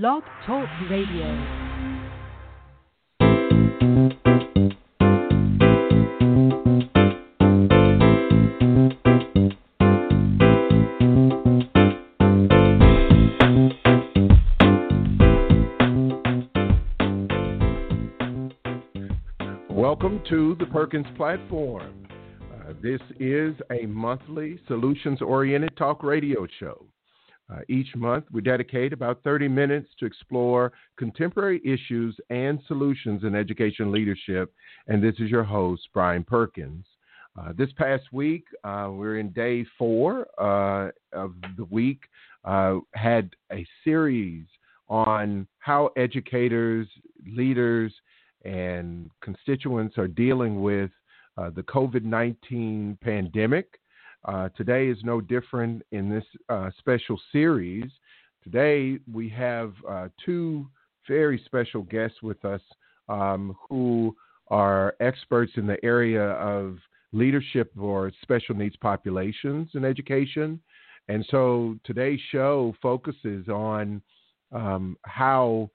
Blog Talk Radio. Welcome to the Perkins Platform. Uh, this is a monthly solutions oriented talk radio show. Uh, each month, we dedicate about 30 minutes to explore contemporary issues and solutions in education leadership. And this is your host, Brian Perkins. Uh, this past week, uh, we're in day four uh, of the week, uh, had a series on how educators, leaders, and constituents are dealing with uh, the COVID 19 pandemic. Uh, today is no different in this uh, special series. Today we have uh, two very special guests with us um, who are experts in the area of leadership for special needs populations in education. And so today's show focuses on um, how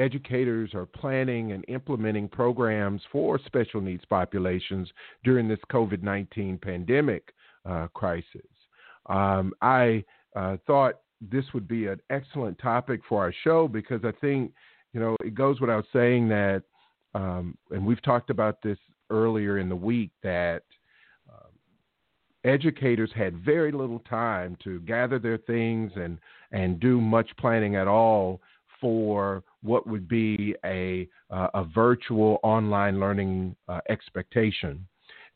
educators are planning and implementing programs for special needs populations during this COVID 19 pandemic uh, crisis. Um, I uh, thought this would be an excellent topic for our show because I think, you know, it goes without saying that, um, and we've talked about this earlier in the week, that um, educators had very little time to gather their things and, and do much planning at all for what would be a, uh, a virtual online learning uh, expectation.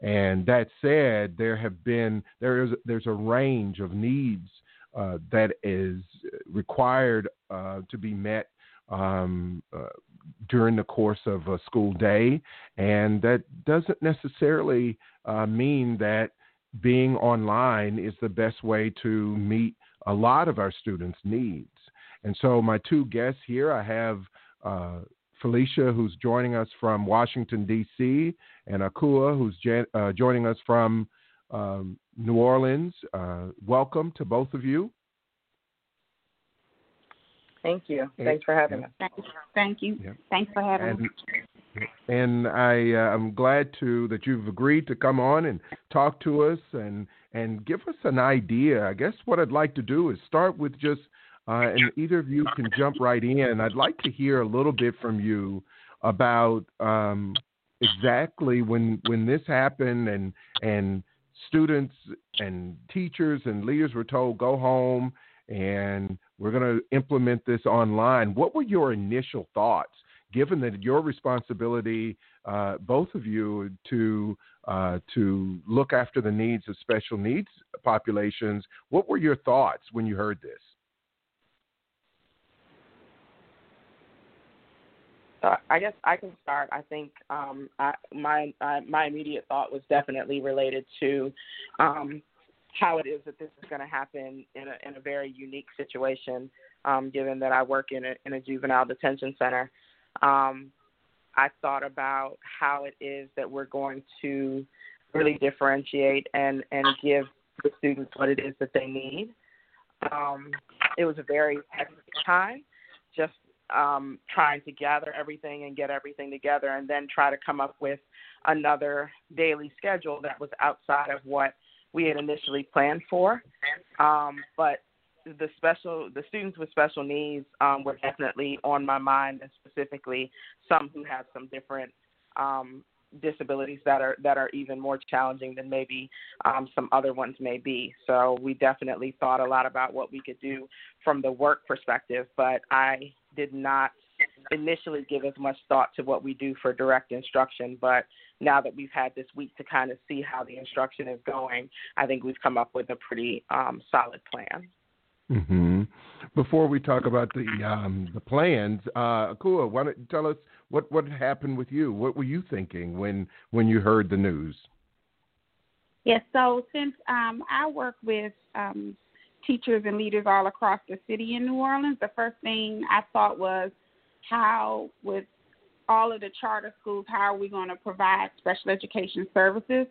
And that said, there have been there is there's a range of needs uh, that is required uh, to be met um, uh, during the course of a school day, and that doesn't necessarily uh, mean that being online is the best way to meet a lot of our students' needs. And so, my two guests here, I have uh, Felicia, who's joining us from Washington, D.C., and Akua, who's uh, joining us from um, New Orleans. Uh, welcome to both of you. Thank you. Thanks for having us. Thank you. Thank Yeah. Thanks for having and, And I, uh, I'm glad to that you've agreed to come on and talk to us and and give us an idea. I guess what I'd like to do is start with just uh, and either of you can jump right in. I'd like to hear a little bit from you about um, exactly when when this happened and and students and teachers and leaders were told go home and we're going to implement this online. What were your initial thoughts, given that your responsibility, uh, both of you, to uh, to look after the needs of special needs populations? What were your thoughts when you heard this? So I guess I can start. I think um, I, my my immediate thought was definitely related to um, how it is that this is going to happen in a in a very unique situation, um, given that I work in a in a juvenile detention center. Um, I thought about how it is that we're going to really differentiate and and give the students what it is that they need. Um, it was a very hectic time, just um, trying to gather everything and get everything together, and then try to come up with another daily schedule that was outside of what we had initially planned for. Um, but the special, the students with special needs um, were definitely on my mind, and specifically some who have some different um, disabilities that are that are even more challenging than maybe um, some other ones may be. So we definitely thought a lot about what we could do from the work perspective, but I did not initially give as much thought to what we do for direct instruction, but now that we've had this week to kind of see how the instruction is going, I think we've come up with a pretty um, solid plan. Mm-hmm. Before we talk about the um, the plans, uh, Akua, why don't you tell us what what happened with you? What were you thinking when when you heard the news? Yes, so since um, I work with um, teachers and leaders all across the city in New Orleans, the first thing I thought was how, with all of the charter schools, how are we going to provide special education services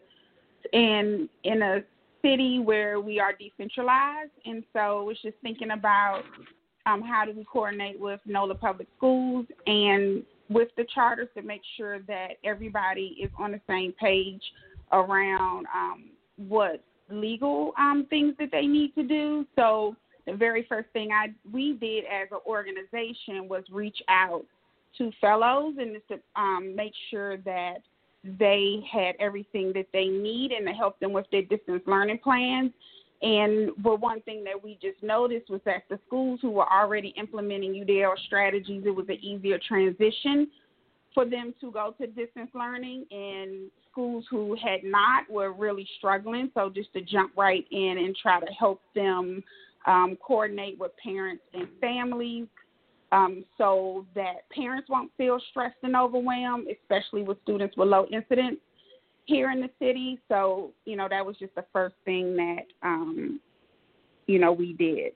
in in a city where we are decentralized? And so it's just thinking about um, how do we coordinate with NOLA Public Schools and with the charters to make sure that everybody is on the same page around um, what legal um, things that they need to do. So the very first thing I we did as an organization was reach out to fellows and to um, make sure that they had everything that they need and to help them with their distance learning plans. And but one thing that we just noticed was that the schools who were already implementing UDL strategies, it was an easier transition for them to go to distance learning. And schools who had not were really struggling. So just to jump right in and try to help them um, coordinate with parents and families um, so that parents won't feel stressed and overwhelmed, especially with students with low incidence here in the city. So, you know, that was just the first thing that, um, you know, we did.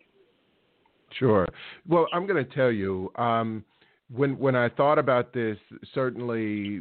Sure. Well, I'm going to tell you, um, when when I thought about this, certainly,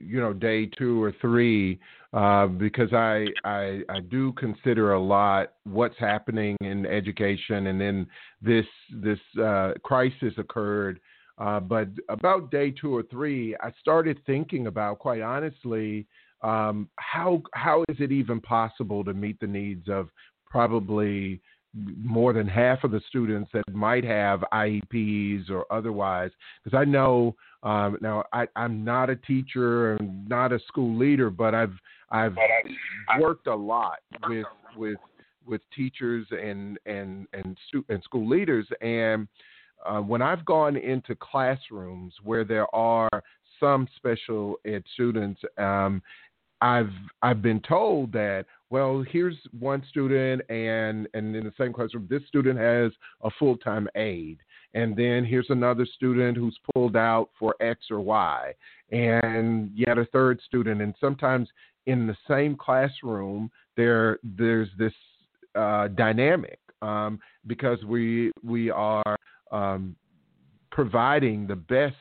you know, day two or three, uh, because I, I I do consider a lot what's happening in education, and then this this uh, crisis occurred. Uh, but about day two or three, I started thinking about, quite honestly, um, how how is it even possible to meet the needs of probably more than half of the students that might have IEPs or otherwise. Because I know um, now I, I'm not a teacher and not a school leader, but I've I've worked a lot with with with teachers and and and, stu- and school leaders, and uh, when I've gone into classrooms where there are some special ed students, um, I've I've been told that well here's one student and and in the same classroom this student has a full time aide. And then here's another student who's pulled out for X or Y and yet a third student. And sometimes in the same classroom there there's this uh, dynamic um, because we we are um, providing the best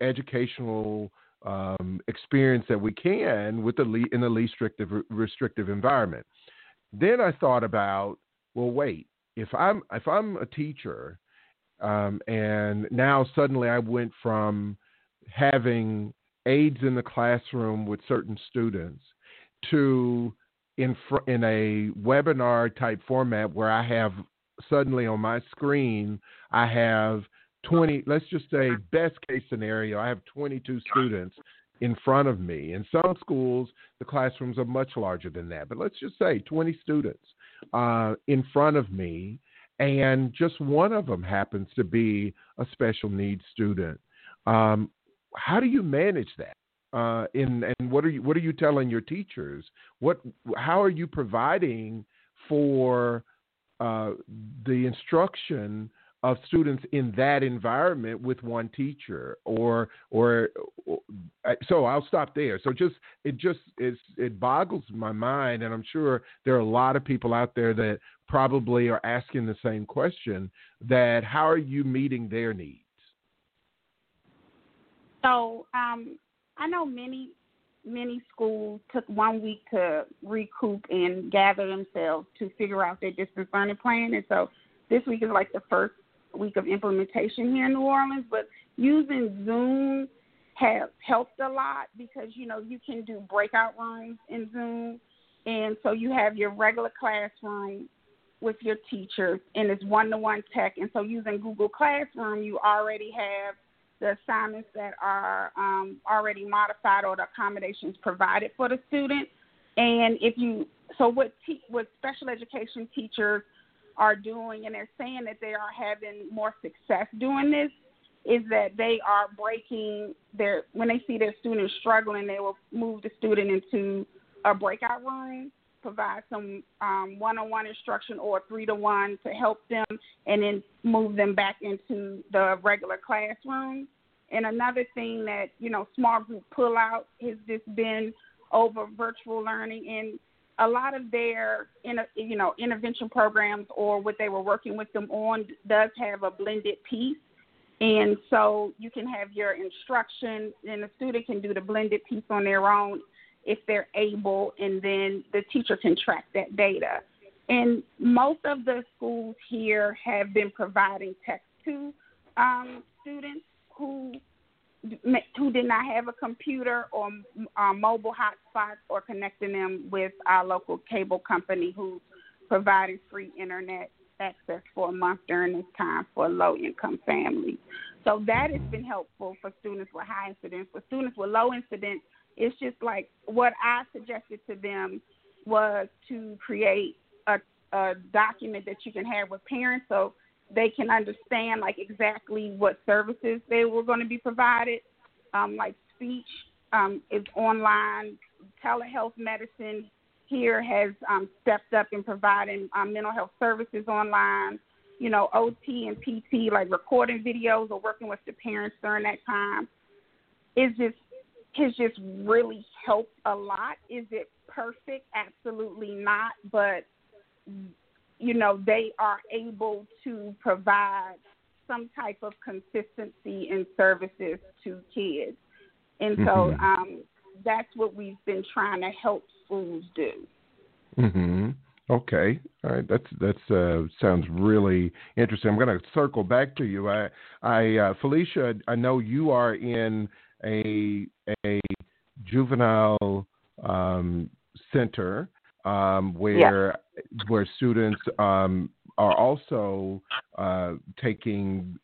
educational um, experience that we can with the le- in the least restrictive restrictive environment. Then I thought about, well, wait, if I'm if I'm a teacher, um, and now suddenly I went from having aides in the classroom with certain students to in fr- in a webinar type format where I have suddenly on my screen I have 20, let's just say best case scenario, I have 22 students in front of me. In some schools, the classrooms are much larger than that, but let's just say 20 students uh, in front of me, and just one of them happens to be a special needs student. Um, how do you manage that? Uh, in and what are you what are you telling your teachers? What how are you providing for uh, the instruction of students in that environment with one teacher or or, or so I'll stop there. So just it just it boggles my mind and I'm sure there are a lot of people out there that probably are asking the same question that how are you meeting their needs? So um, I know many many schools took one week to recoup and gather themselves to figure out their distance learning plan and so this week is like the first week of implementation here in New Orleans, but using Zoom has helped a lot because you know you can do breakout rooms in Zoom, and so you have your regular classroom with your teachers, and it's one-to-one tech. And so using Google Classroom, you already have the assignments that are um, already modified or the accommodations provided for the student. And if you so what te- what special education teachers are doing, and they're saying that they are having more success doing this, is that they are breaking their when they see their students struggling, they will move the student into a breakout room, provide some um, one-on-one instruction or three-to-one to help them, and then move them back into the regular classroom. And another thing that you know, small group pullout has just been over virtual learning, and a lot of their you know intervention programs or what they were working with them on does have a blended piece. And so you can have your instruction and the student can do the blended piece on their own if they're able and then the teacher can track that data. And most of the schools here have been providing text to um, students who who did not have a computer or uh, mobile hotspots or connecting them with our local cable company who's providing free internet access for a month during this time for low income families. So that has been helpful for students with high incidence. For students with low incidence, it's just like what I suggested to them was to create a, a document that you can have with parents so they can understand like exactly what services they were going to be provided. Um, like speech um, is online, telehealth medicine here has um, stepped up in providing um, mental health services online. You know, OT and PT, like recording videos or working with the parents during that time, is just has just really helped a lot. Is it perfect? Absolutely not. But you know, they are able to provide some type of consistency in services to kids. And so mm-hmm. um, that's what we've been trying to help schools do. Mhm. Okay. All right. That's that's uh, sounds really interesting. I'm going to circle back to you. I I uh, Felicia, I know you are in a a juvenile um, center um, where yeah. where students um, are also uh, taking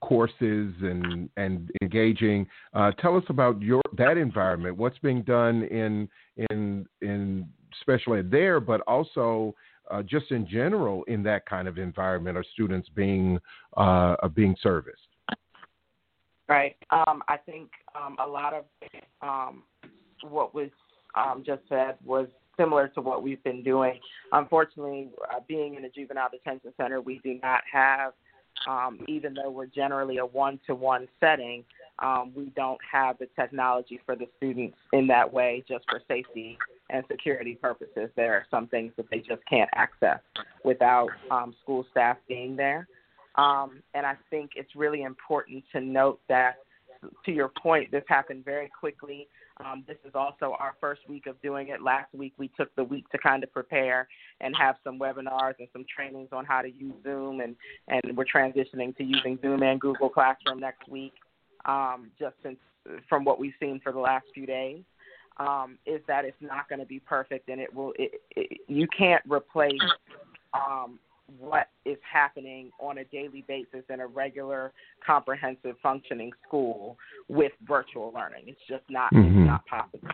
courses and and engaging. Uh, tell us about your that environment. What's being done in in in special ed there, but also uh, just in general in that kind of environment are students being uh, being serviced. Right. Um, I think um, a lot of um, what was um, just said was similar to what we've been doing. Unfortunately, uh, being in a juvenile detention center, we do not have, um, even though we're generally a one to one setting, um, we don't have the technology for the students in that way just for safety and security purposes. There are some things that they just can't access without um, school staff being there. Um, and I think it's really important to note that, to your point, this happened very quickly. Um, this is also our first week of doing it. Last week we took the week to kind of prepare and have some webinars and some trainings on how to use Zoom, and and we're transitioning to using Zoom and Google Classroom next week. Um, just since from what we've seen for the last few days, um, is that it's not going to be perfect, and it will. It, it, you can't replace um, what is happening on a daily basis in a regular, comprehensive, functioning school with virtual learning. It's just not mm-hmm. it's not possible.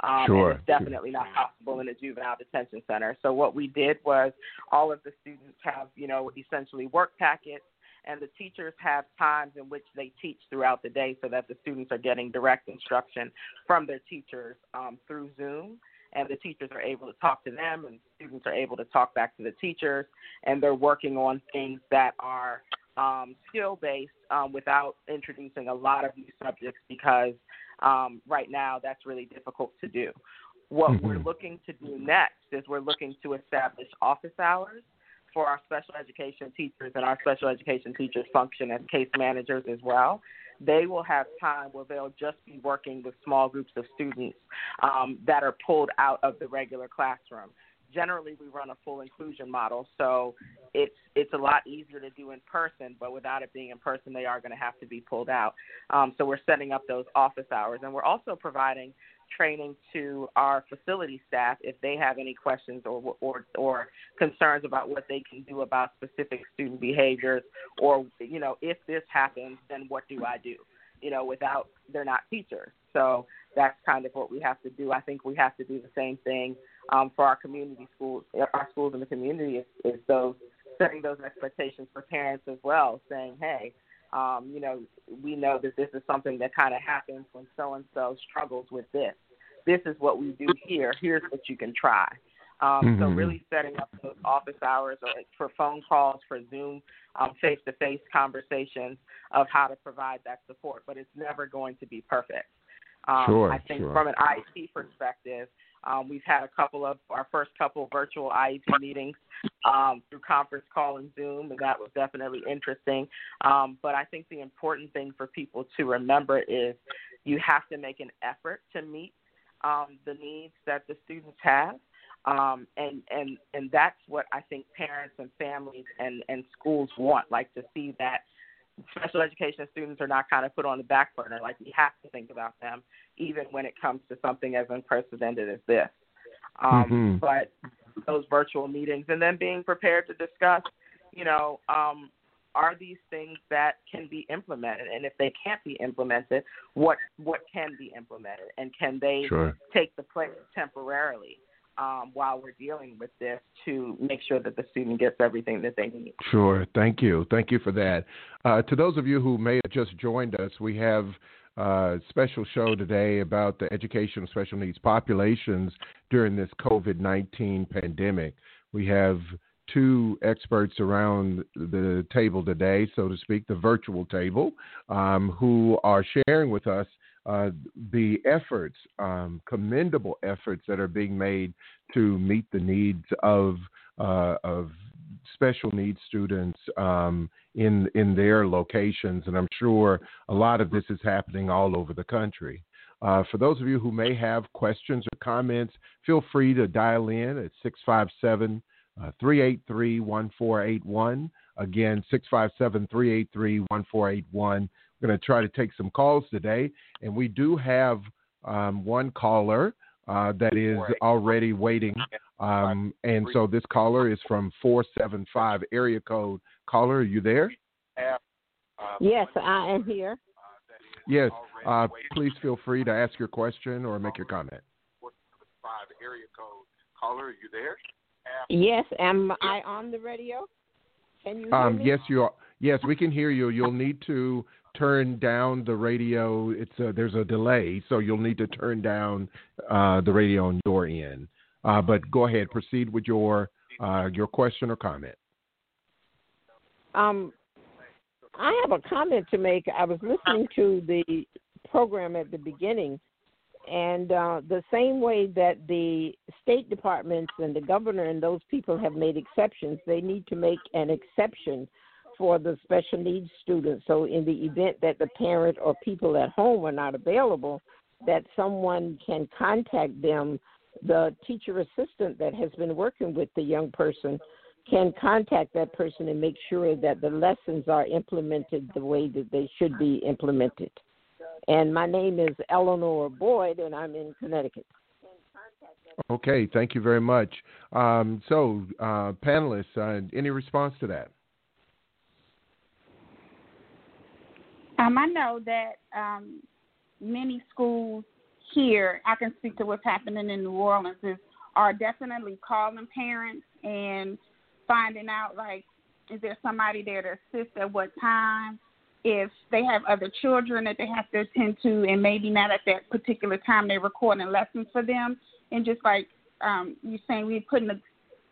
Um, sure. it's definitely not possible in a juvenile detention center. So what we did was all of the students have you know essentially work packets and the teachers have times in which they teach throughout the day so that the students are getting direct instruction from their teachers um, through Zoom and the teachers are able to talk to them and students are able to talk back to the teachers and they're working on things that are um, skill based um, without introducing a lot of new subjects because um, right now that's really difficult to do. What mm-hmm. we're looking to do next is we're looking to establish office hours for our special education teachers and our special education teachers function as case managers as well they will have time where they'll just be working with small groups of students um, that are pulled out of the regular classroom. Generally, we run a full inclusion model, so it's it's a lot easier to do in person. But without it being in person, they are going to have to be pulled out. Um, so we're setting up those office hours, and we're also providing training to our facility staff if they have any questions or or or concerns about what they can do about specific student behaviors or you know if this happens then what do I do you know without they're not teachers so that's kind of what we have to do I think we have to do the same thing um, for our community schools our schools in the community is, is those setting those expectations for parents as well saying hey um, you know, we know that this is something that kind of happens when so and so struggles with this. This is what we do here. Here's what you can try. Um, mm-hmm. So really setting up those office hours or for phone calls, for Zoom, face to face conversations of how to provide that support. But it's never going to be perfect. Um, sure, I think sure. from an IT perspective, um, we've had a couple of our first couple virtual IEP meetings um, through conference call and Zoom, and that was definitely interesting. Um, but I think the important thing for people to remember is you have to make an effort to meet um, the needs that the students have. Um, and and and that's what I think parents and families and and schools want, like to see that special education students are not kind of put on the back burner. Like we have to think about them, even when it comes to something as unprecedented as this. Um, mm-hmm. But those virtual meetings, and then being prepared to discuss, you know, um, are these things that can be implemented, and if they can't be implemented, what what can be implemented, and can they sure. take the place temporarily? Um, while we're dealing with this to make sure that the student gets everything that they need. Sure. Thank you. Thank you for that. Uh, to those of you who may have just joined us, we have a special show today about the education of special needs populations during this COVID 19 pandemic. We have two experts around the table today, so to speak, the virtual table, um, who are sharing with us uh, the efforts, um, commendable efforts that are being made to meet the needs of uh, of special needs students um, in in their locations, and I'm sure a lot of this is happening all over the country. Uh, for those of you who may have questions or comments, feel free to dial in at 657 383 1481. Again, 657 383 1481. We're going to try to take some calls today, and we do have um, one caller uh, that is already waiting. Um, and so this caller is from 475 area code. Caller, are you there? Yes, I am here. Yes, uh, please feel free to ask your question or make your comment. area code. Caller, are you there? Yes, am I on the radio? Can you um, me? Yes, you are. Yes, we can hear you. You'll need to turn down the radio. It's a, there's a delay, so you'll need to turn down uh, the radio on your end. Uh, but go ahead, proceed with your uh, your question or comment. Um, I have a comment to make. I was listening to the program at the beginning, and uh, the same way that the state departments and the governor and those people have made exceptions, they need to make an exception for the special needs students. So, in the event that the parent or people at home are not available, that someone can contact them. The teacher assistant that has been working with the young person can contact that person and make sure that the lessons are implemented the way that they should be implemented. And my name is Eleanor Boyd, and I'm in Connecticut. Okay, thank you very much. Um, so, uh, panelists, uh, any response to that? Um, I know that um, many schools here, I can speak to what's happening in New Orleans, is are definitely calling parents and finding out like, is there somebody there to assist at what time? If they have other children that they have to attend to, and maybe not at that particular time they're recording lessons for them, and just like um, you're saying, we're putting a,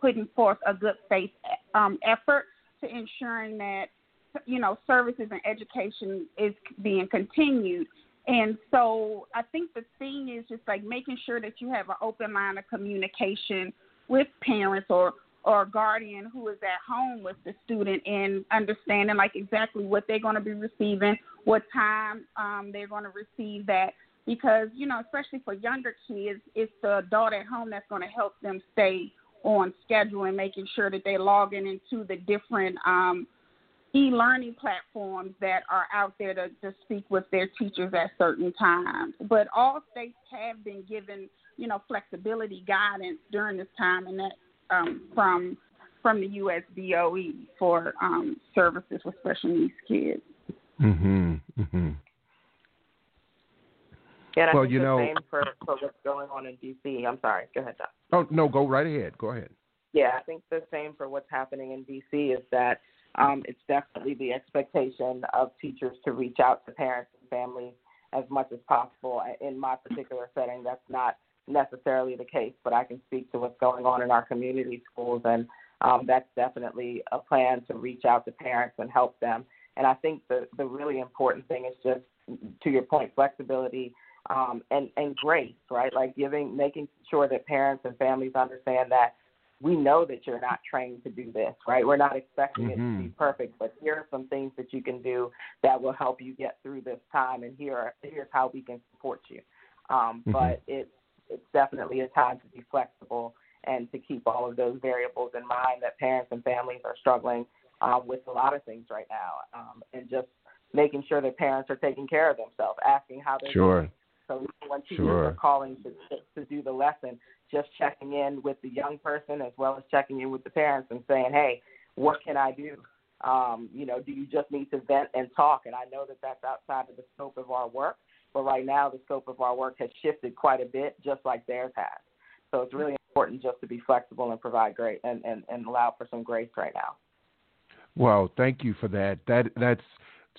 putting forth a good faith um, effort to ensuring that you know services and education is being continued. And so i think the thing is just like making sure that you have an open line of communication with parents or or guardian who is at home with the student and understanding like exactly what they're going to be receiving what time um, they're going to receive that. Because you know especially for younger kids it's the adult at home that's going to help them stay on schedule and making sure that they're logging into the different um, e-learning platforms that are out there to, to speak with their teachers at certain times. But all states have been given, you know, flexibility guidance during this time, and that um, from from the USDOE for um, services with special needs kids. Mhm. Mhm. Yeah, well, think you the know, same for, for what's going on in DC. I'm sorry. Go ahead, John. Oh no, go right ahead. Go ahead. Yeah, I think the same for what's happening in DC is that um, it's definitely the expectation of teachers to reach out to parents and families as much as possible. In my particular setting, that's not necessarily the case, but I can speak to what's going on in our community schools, and um, that's definitely a plan to reach out to parents and help them. And I think the the really important thing is just, to your point, flexibility um, and and grace, right? Like giving, making sure that parents and families understand that we know that you're not trained to do this, right? We're not expecting mm-hmm. it to be mm-hmm. perfect, but here are some things that you can do that will help you get through this time, and here are, here's how we can support you. Um, mm-hmm. But it's it's definitely a time to be flexible and to keep all of those variables in mind that parents and families are struggling um, with a lot of things right now, um, and just making sure that parents are taking care of themselves, asking how they're sure. doing. So when teachers sure. are calling to, to do the lesson, just checking in with the young person as well as checking in with the parents and saying, "Hey, what can I do? Um, you know, do you just need to vent and talk?" And I know that that's outside of the scope of our work, but right now the scope of our work has shifted quite a bit, just like theirs has. So it's really important just to be flexible and provide great and, and, and allow for some grace right now. Well, thank you for that. That that's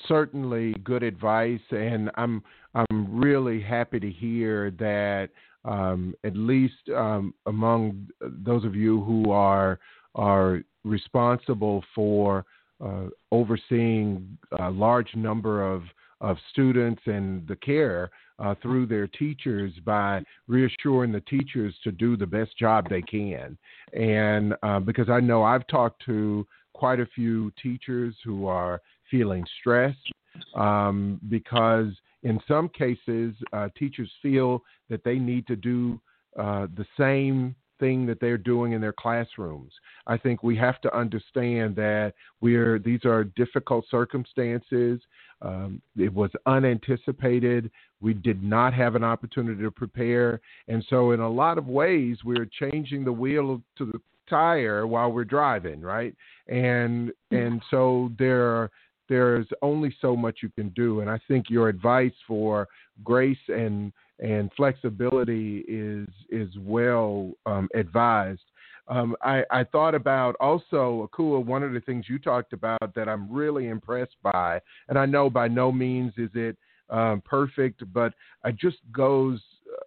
certainly good advice, and I'm I'm really happy to hear that um, at least um, among those of you who are are responsible for uh, overseeing a large number of of students and the care uh, through their teachers by reassuring the teachers to do the best job they can. And uh, because I know I've talked to quite a few teachers who are feeling stressed um, because in some cases uh, teachers feel that they need to do uh, the same thing that they're doing in their classrooms. I think we have to understand that we're these are difficult circumstances. Um, it was unanticipated. We did not have an opportunity to prepare, and so in a lot of ways, we're changing the wheel to the tire while we're driving, right? And and so there there's only so much you can do, and I think your advice for grace and and flexibility is is well um, advised. Um, I, I, thought about also, Akua, one of the things you talked about that I'm really impressed by, and I know by no means is it um, perfect, but it just goes uh,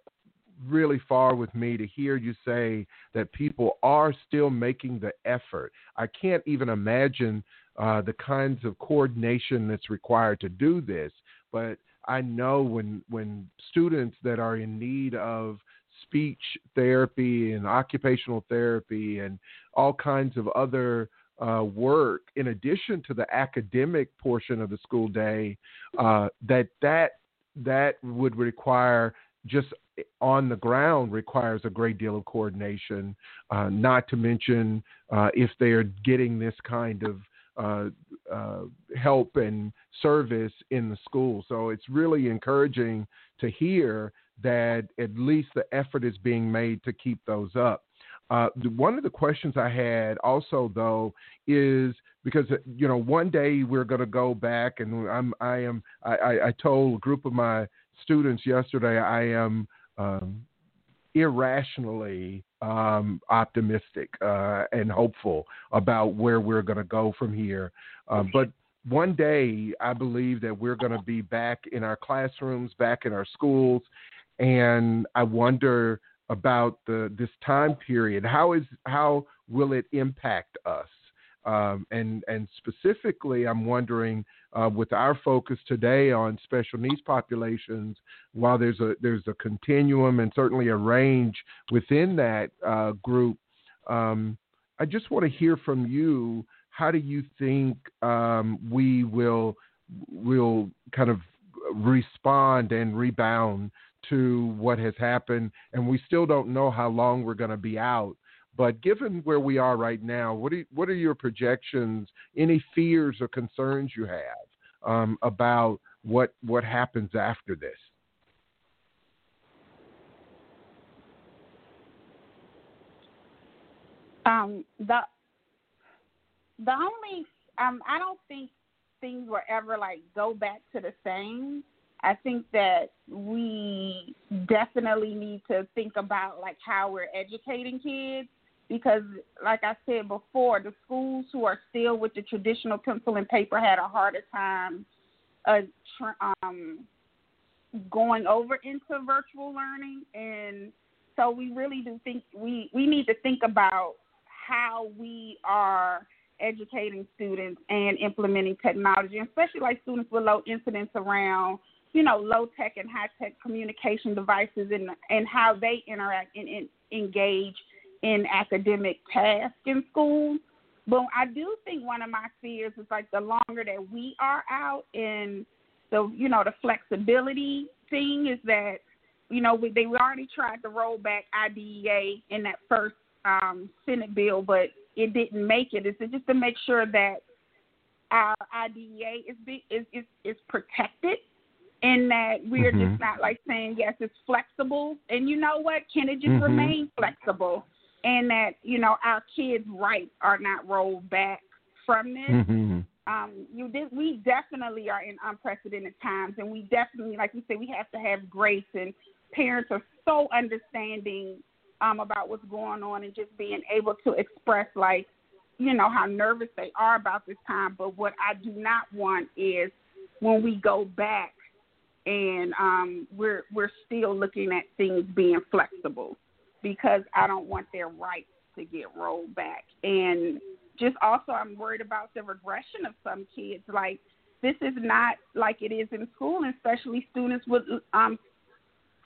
really far with me to hear you say that people are still making the effort. I can't even imagine uh, the kinds of coordination that's required to do this, but I know when when students that are in need of speech therapy and occupational therapy and all kinds of other uh, work in addition to the academic portion of the school day uh, that that that would require just on the ground requires a great deal of coordination uh, not to mention uh, if they're getting this kind of uh, uh, help and service in the school. So it's really encouraging to hear that at least the effort is being made to keep those up. Uh, one of the questions I had also though is because you know one day we're going to go back and I'm I am I, I told a group of my students yesterday I am um, irrationally um, optimistic uh, and hopeful about where we're going to go from here. Uh, but one day, I believe that we're going to be back in our classrooms, back in our schools, and I wonder about the this time period. How is how will it impact us? Um, and and specifically, I'm wondering uh, with our focus today on special needs populations, while there's a there's a continuum and certainly a range within that uh, group, um, I just want to hear from you. How do you think um, we will will kind of respond and rebound to what has happened? And we still don't know how long we're going to be out but given where we are right now, what are what are your projections? Any fears or concerns you have um, about what what happens after this? Um, the the only um, I don't think things will ever like go back to the same. I think that we definitely need to think about like how we're educating kids because, like I said before, the schools who are still with the traditional pencil and paper had a harder time uh, tr- um, going over into virtual learning, and so we really do think we we need to think about how we are educating students and implementing technology, especially like students with low incidence around you know low tech and high tech communication devices and and how they interact and, and engage in academic tasks in school. But I do think one of my fears is like the longer that we are out and the you know the flexibility thing is that you know we, they already tried to roll back IDEA in that first um, Senate bill, but it didn't make it. It's just to make sure that our IDEA is be, is, is is protected in that we're Mhm. just not like saying yes, it's flexible. And you know what? Can it just Mhm. remain flexible? And that you know our kids' rights are not rolled back from this. Mm-hmm. Um, you did, we definitely are in unprecedented times, and we definitely, like you said, we have to have grace. And parents are so understanding um, about what's going on, and just being able to express like you know how nervous they are about this time. But what I do not want is when we go back and um, we're we're still looking at things being flexible because I don't want their rights to get rolled back. And just also, I'm worried about the regression of some kids. Like this is not like it is in school, especially students with um,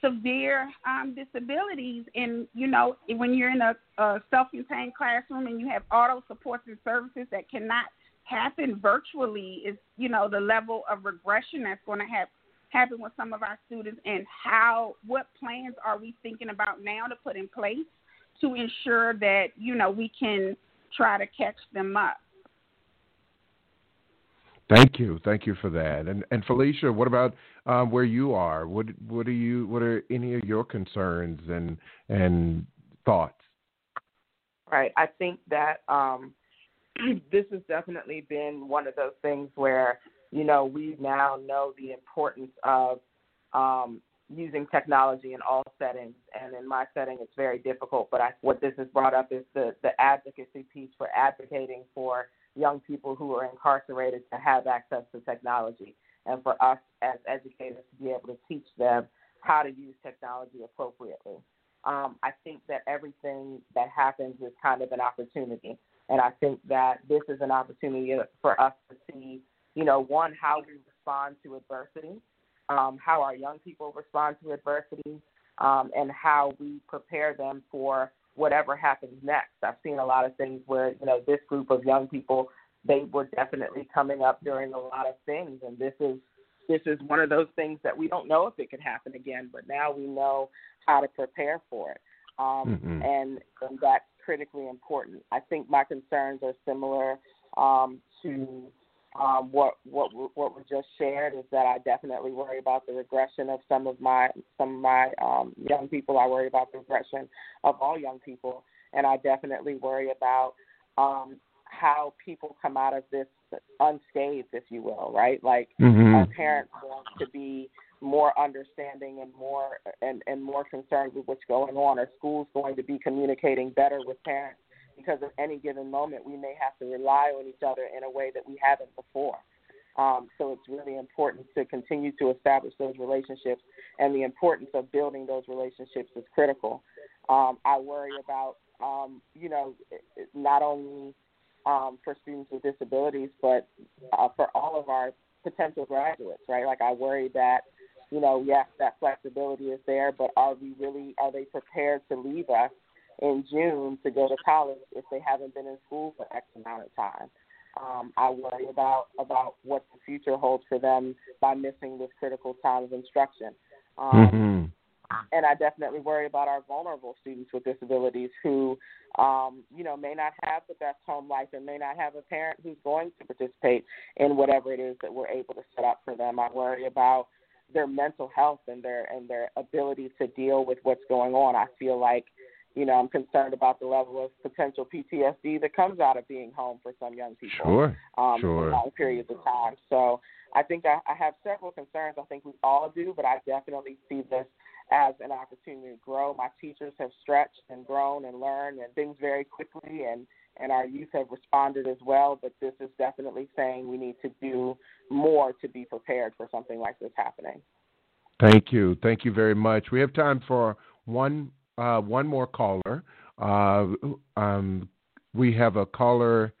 severe um, disabilities. And you know, when you're in a, a self-contained classroom and you have auto supports and services that cannot happen virtually, is you know the level of regression that's going to have happen with some of our students, and how what plans are we thinking about now to put in place to ensure that you know we can try to catch them up. Thank you, thank you for that. And and Felicia, what about um, where you are? What what are you? What are any of your concerns and and thoughts? Right. I think that um, this has definitely been one of those things where you know we now know the importance of um, using technology in all settings, and in my setting, it's very difficult. But I, what this has brought up is the the advocacy piece for advocating for young people who are incarcerated to have access to technology, and for us as educators to be able to teach them how to use technology appropriately. Um, I think that everything that happens is kind of an opportunity, and I think that this is an opportunity for us to see, you know, one how we respond to adversity, um, how our young people respond to adversity, um, and how we prepare them for whatever happens next. I've seen a lot of things where, you know, this group of young people, they were definitely coming up during a lot of things and this is this is one of those things that we don't know if it could happen again, but now we know how to prepare for it. Um, Mhm. and, and that's critically important. I think my concerns are similar um, to um, what what what was just shared is that I definitely worry about the regression of some of my some of my um, young people. I worry about the regression of all young people, and I definitely worry about um, how people come out of this unscathed, if you will, right? Like Mhm. our parents want to be more understanding and more and, and more concerned with what's going on. Are schools going to be communicating better with parents? Because at any given moment, we may have to rely on each other in a way that we haven't before. Um, so it's really important to continue to establish those relationships, and the importance of building those relationships is critical. Um, I worry about, um, you know, not only um, for students with disabilities, but uh, for all of our potential graduates, right? Like I worry that, you know, yes, that flexibility is there, but are we really, are they prepared to leave us in June to go to college if they haven't been in school for X amount of time? Um, I worry about about what the future holds for them by missing this critical time of instruction. Um, Mhm. and I definitely worry about our vulnerable students with disabilities who, um, you know, may not have the best home life and may not have a parent who's going to participate in whatever it is that we're able to set up for them. I worry about their mental health and their and their ability to deal with what's going on. I feel like, you know, I'm concerned about the level of potential PTSD that comes out of being home for some young people Sure. um, Sure. for long periods of time. So I think I, I have several concerns. I think we all do, but I definitely see this as an opportunity to grow. My teachers have stretched and grown and learned and things very quickly, and and our youth have responded as well. But this is definitely saying we need to do more to be prepared for something like this happening. Thank you. Thank you very much. We have time for one uh, one more caller. Uh, um, we have a caller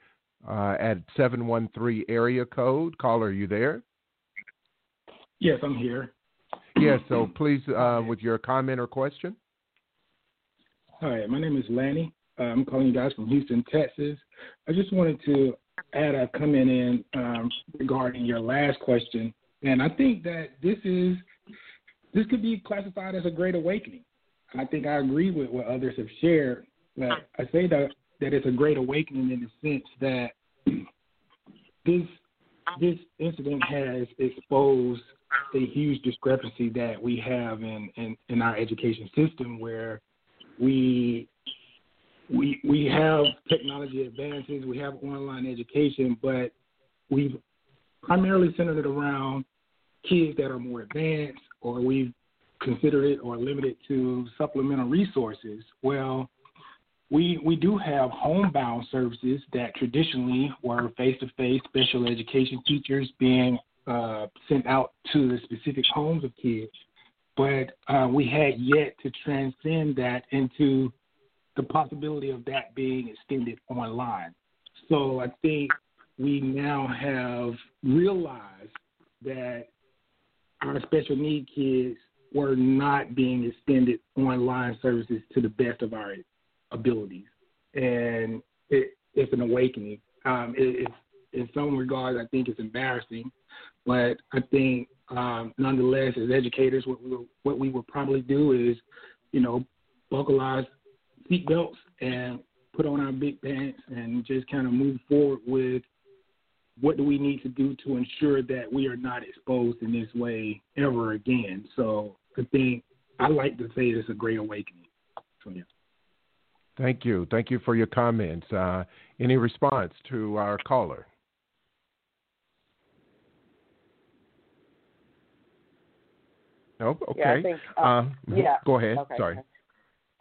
uh, at 713 area code. Caller, are you there? Yes, I'm here. Yes, so please, uh, with your comment or question. Hi, my name is Lanny. Uh, I'm calling you guys from Houston, Texas. I just wanted to add a comment in um, regarding your last question, and I think that this is this could be classified as a great awakening. I think I agree with what others have shared, but I say that that it's a great awakening in the sense that this this incident has exposed a huge discrepancy that we have in, in, in our education system where we we we have technology advances, we have online education, but we've primarily centered it around kids that are more advanced, or we've considered it or limited to supplemental resources. Well, we we do have homebound services that traditionally were face-to-face special education teachers being uh, sent out to the specific homes of kids, but uh, we had yet to transcend that into the possibility of that being extended online. So I think we now have realized that our special need kids were not being extended online services to the best of our abilities, and it, it's an awakening. Um, it, it's in some regards, I think it's embarrassing, but I think um, nonetheless, as educators, what we what we would probably do is, you know, buckle our seatbelts and put on our big pants and just kind of move forward with what do we need to do to ensure that we are not exposed in this way ever again. So I think I like to say it's a great awakening. So yeah. Thank you. Thank you for your comments. Uh, any response to our caller? Nope. Okay. Yeah, I think, uh, uh, yeah. Go ahead. Okay. Sorry.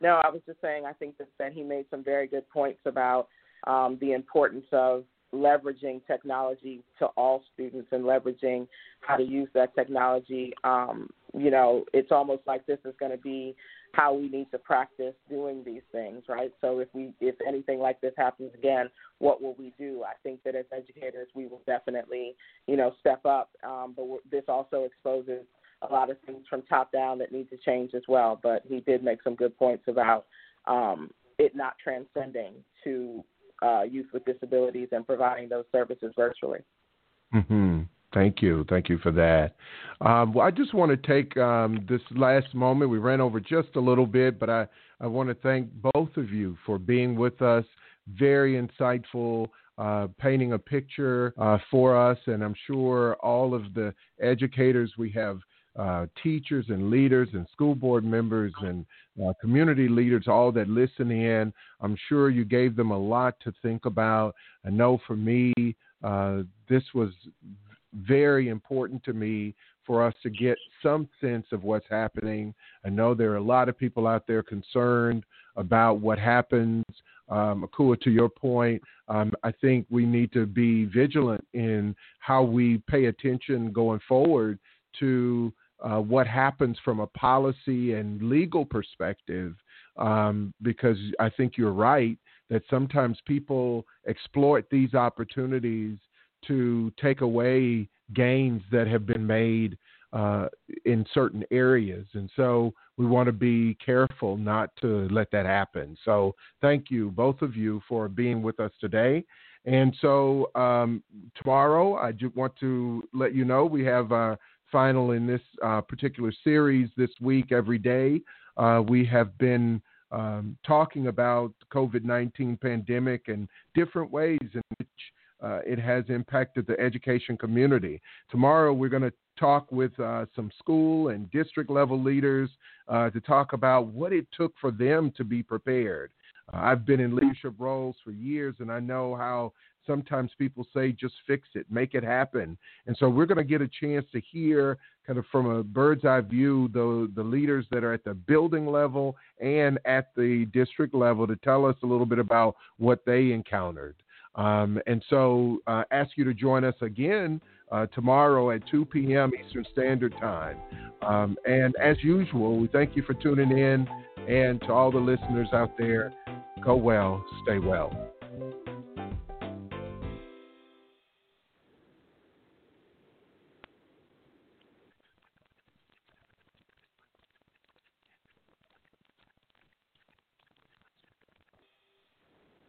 No, I was just saying. I think that, that he made some very good points about um, the importance of leveraging technology to all students and leveraging how to use that technology. Um, you know, it's almost like this is going to be how we need to practice doing these things, right? So if we, if anything like this happens again, what will we do? I think that as educators, we will definitely, you know, step up. Um, but this also exposes a lot of things from top down that need to change as well. But he did make some good points about um, it not transcending to uh, youth with disabilities and providing those services virtually. Mm-hmm. Thank you. Thank you for that. Um, well, I just want to take um, this last moment. We ran over just a little bit, but I, I want to thank both of you for being with us. Very insightful, uh, painting a picture uh, for us. And I'm sure all of the educators we have uh, teachers and leaders and school board members and uh, community leaders, all that listen in. I'm sure you gave them a lot to think about. I know for me, uh, this was very important to me for us to get some sense of what's happening. I know there are a lot of people out there concerned about what happens. Um, Akua, to your point, um, I think we need to be vigilant in how we pay attention going forward to uh, what happens from a policy and legal perspective, um, because I think you're right that sometimes people exploit these opportunities to take away gains that have been made uh, in certain areas. And so we want to be careful not to let that happen. So thank you, both of you, for being with us today. And so um, tomorrow, I just want to let you know we have. Uh, final in this uh, particular series this week, every day. Uh, we have been um, talking about COVID 19 pandemic and different ways in which uh, it has impacted the education community. Tomorrow, we're going to talk with uh, some school and district level leaders uh, to talk about what it took for them to be prepared. Uh, I've been in leadership roles for years, and I know how sometimes people say just fix it, make it happen. And so we're going to get a chance to hear kind of from a bird's eye view the the leaders that are at the building level and at the district level to tell us a little bit about what they encountered. Um, and so uh, ask you to join us again uh, tomorrow at 2 p.m. Eastern Standard Time. Um, and as usual, we thank you for tuning in. And to all the listeners out there, go well, stay well.